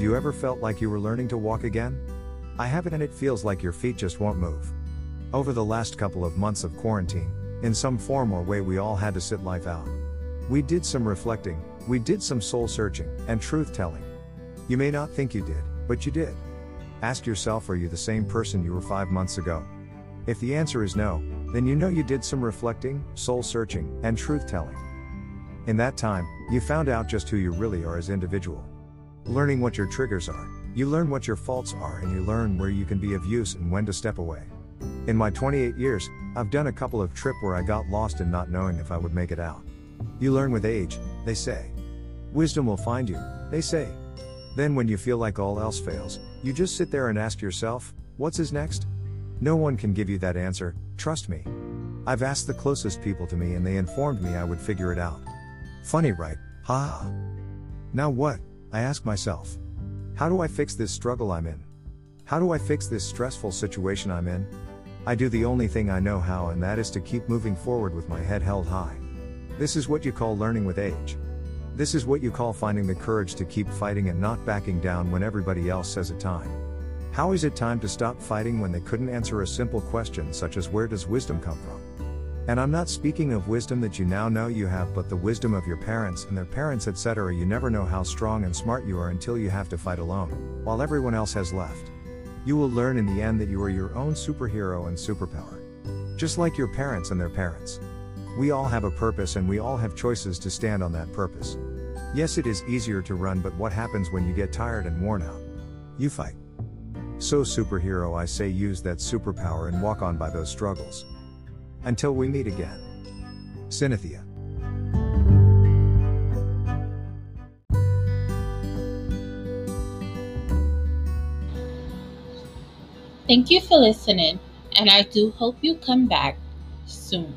you ever felt like you were learning to walk again? I haven't and it feels like your feet just won't move. Over the last couple of months of quarantine, in some form or way we all had to sit life out. We did some reflecting, we did some soul searching, and truth telling. You may not think you did, but you did. Ask yourself are you the same person you were five months ago? If the answer is no, then you know you did some reflecting, soul searching, and truth telling. In that time, you found out just who you really are as individual. Learning what your triggers are, you learn what your faults are and you learn where you can be of use and when to step away. In my 28 years, I've done a couple of trip where I got lost in not knowing if I would make it out. You learn with age, they say. Wisdom will find you, they say. Then when you feel like all else fails, you just sit there and ask yourself, what's is next? No one can give you that answer, trust me. I've asked the closest people to me and they informed me I would figure it out. Funny right? Ha. Now what? I ask myself. How do I fix this struggle I'm in? How do I fix this stressful situation I'm in? I do the only thing I know how, and that is to keep moving forward with my head held high. This is what you call learning with age. This is what you call finding the courage to keep fighting and not backing down when everybody else says it time. How is it time to stop fighting when they couldn't answer a simple question such as where does wisdom come from? And I'm not speaking of wisdom that you now know you have, but the wisdom of your parents and their parents, etc. You never know how strong and smart you are until you have to fight alone, while everyone else has left. You will learn in the end that you are your own superhero and superpower. Just like your parents and their parents. We all have a purpose and we all have choices to stand on that purpose. Yes, it is easier to run, but what happens when you get tired and worn out? You fight. So, superhero, I say use that superpower and walk on by those struggles. Until we meet again. Cynthia. Thank you for listening, and I do hope you come back soon.